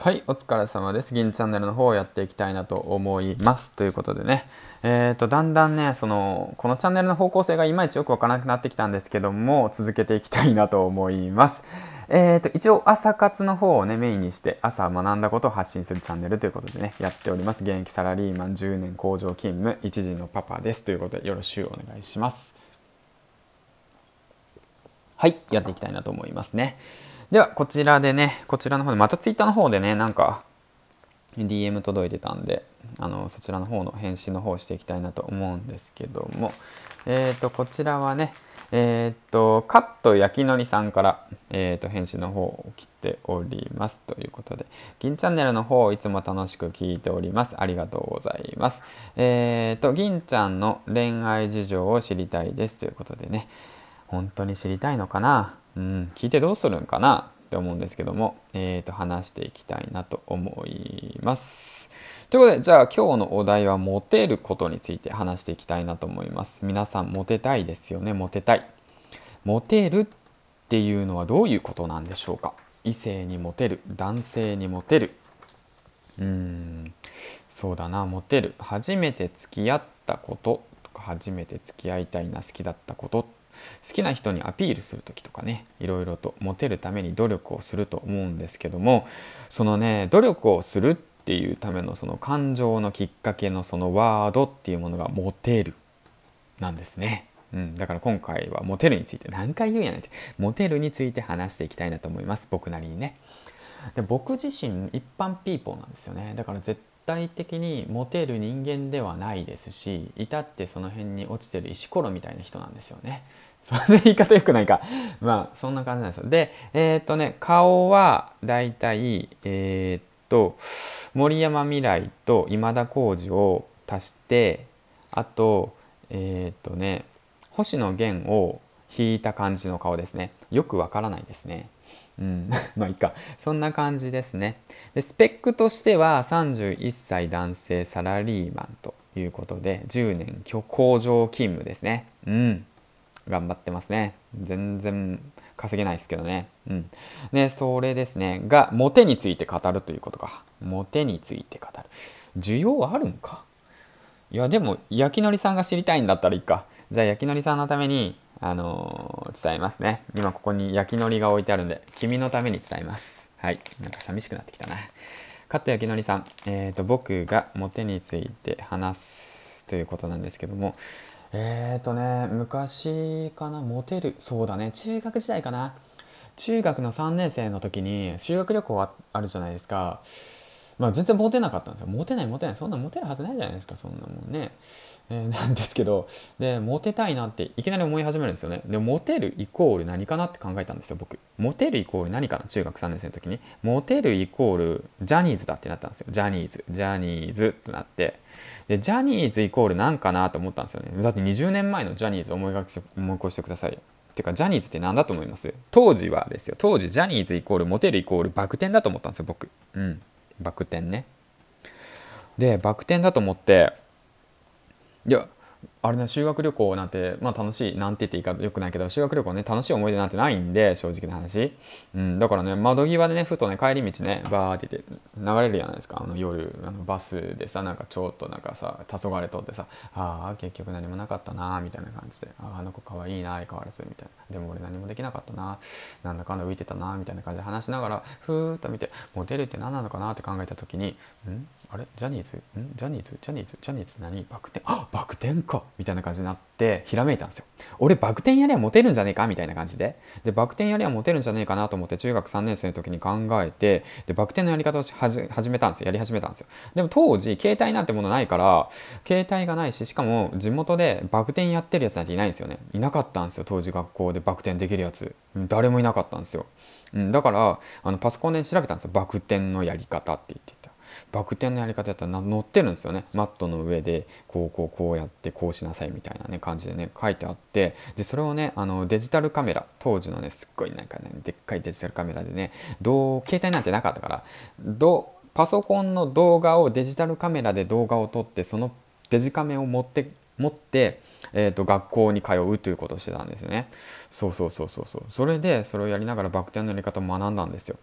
はい、お疲れ様です。銀チャンネルの方をやっていきたいなと思います。ということでね、えーと、だんだんね、その、このチャンネルの方向性がいまいちよくわからなくなってきたんですけども、続けていきたいなと思います。えーと、一応朝活の方をね、メインにして、朝学んだことを発信するチャンネルということでね、やっております。現役サラリーマン10年工場勤務、1時のパパです。ということで、よろしくお願いします。はい、やっていきたいなと思いますね。では、こちらでね、こちらの方で、また Twitter の方でね、なんか、DM 届いてたんで、あの、そちらの方の返信の方をしていきたいなと思うんですけども、えっ、ー、と、こちらはね、えっ、ー、と、カット焼きのりさんから、えっ、ー、と、返信の方を切っております。ということで、銀チャンネルの方をいつも楽しく聞いております。ありがとうございます。えっ、と、銀ちゃんの恋愛事情を知りたいです。ということでね、本当に知りたいのかな？うん、聞いてどうするんかな？って思うんですけども、えー、と話していきたいなと思います。ということでじゃあ今日のお題はモテることについて話していきたいなと思います。皆さんモテたいですよね？モテたい。モテるっていうのはどういうことなんでしょうか？異性にモテる男性にモテる。うんそうだな。モテる。初めて付き合ったこととか初めて付き合いたいな好きだったこと好きな人にアピールする時とかねいろいろとモテるために努力をすると思うんですけどもそのね努力をするっていうためのその感情のきっかけのそのワードっていうものがモテるなんですね。うん、だから今回はモテるについて何回言うんやないって。モテるについて話していきたいなと思います。僕なりにね。で僕自身一般ピーポーなんですよね。だから絶対的にモテる人間ではないですし至ってその辺に落ちてる石ころみたいな人なんですよね そんな言い方よくないか。まあ、そんな感じなんですよ。で、えー、っとね、顔はだいたい、えー、っと、森山未来と今田耕司を足して、あと、えー、っとね、星野源を引いた感じの顔ですね。よくわからないですね。うん、まあいいか。そんな感じですね。で、スペックとしては31歳男性サラリーマンということで、10年工場勤務ですね。うん。頑張ってますね。全然稼げないですけどね。うん。で、それですね。が、モテについて語るということか。モテについて語る。需要はあるんか？いや、でも、焼きのりさんが知りたいんだったらいいか。じゃあ、焼きのりさんのために、あのー、伝えますね。今ここに焼きのりが置いてあるんで、君のために伝えます。はい。なんか寂しくなってきたな。カット焼きのりさん、えっ、ー、と、僕がモテについて話すということなんですけども、えっ、ー、とね昔かな？モテる。そうだね。中学時代かな？中学の3年生の時に修学旅行あるじゃないですか。まあ全然モテなかったんですよ。モテないモテない。そんなモテるはずないじゃないですか。そんなもんね。えー、なんですけどでモテたいなっていきなり思い始めるんですよね。でモテるイコール何かなって考えたんですよ僕。モテるイコール何かな中学3年生の時に。モテるイコールジャニーズだってなったんですよ。ジャニーズ。ジャニーズってなって。でジャニーズイコール何かなと思ったんですよね。だって20年前のジャニーズ思いが思い起こしてください。てかジャニーズって何だと思います？当時はですよ。当時ジャニーズイコールモテるイコールバク転だと思ったんですよ僕。うん。バク転ね。でバク転だと思っていやあれね修学旅行なんてまあ楽しいなんて言っていいかよくないけど修学旅行ね楽しい思い出なんてないんで正直な話、うん、だからね窓際でねふとね帰り道ねバーって言って流れるじゃないですか。あの夜あのバスでさなんかちょっとなんかさ黄昏とってさああ結局何もなかったなみたいな感じでああの子かわいいな相変わらずみたいなでも俺何もできなかったななんだかんだ浮いてたなみたいな感じで話しながらふーっと見てモテるって何なのかなって考えた時にん？あれ？ジャニーズ？ん？ジャニーズ？ジャニーズ？ジャニーズ何？バク転？あバク転か！みたいな感じになってひらめいたんですよ俺バク転やりゃモテるんじゃねえか？みたいな感じで。でバク転やりゃモテるんじゃねえかなと思って中学3年生の時に考えてでバク転のやり方を始始めたんですよ。やり始めたんですよ。でも当時携帯なんてものないから携帯がないししかも地元でバク転やってるやつなんていないんですよね。いなかったんですよ当時学校でバク転できるやつ。誰もいなかったんですよ、うん、だからあのパソコンで調べたんですよ。バク転のやり方って言って。バク転のやり方やったら載ってるんですよねマットの上でこうこうこうやってこうしなさいみたいなね感じでね書いてあってでそれをねあのデジタルカメラ当時のねすっごいなんかねでっかいデジタルカメラでねどう携帯なんてなかったからどパソコンの動画をデジタルカメラで動画を撮ってそのデジカメを持って持って、えーと、学校に通うということをしてたんですよね。そうそうそうそうそう。それでそれをやりながらバク転のやり方を学んだんですよ。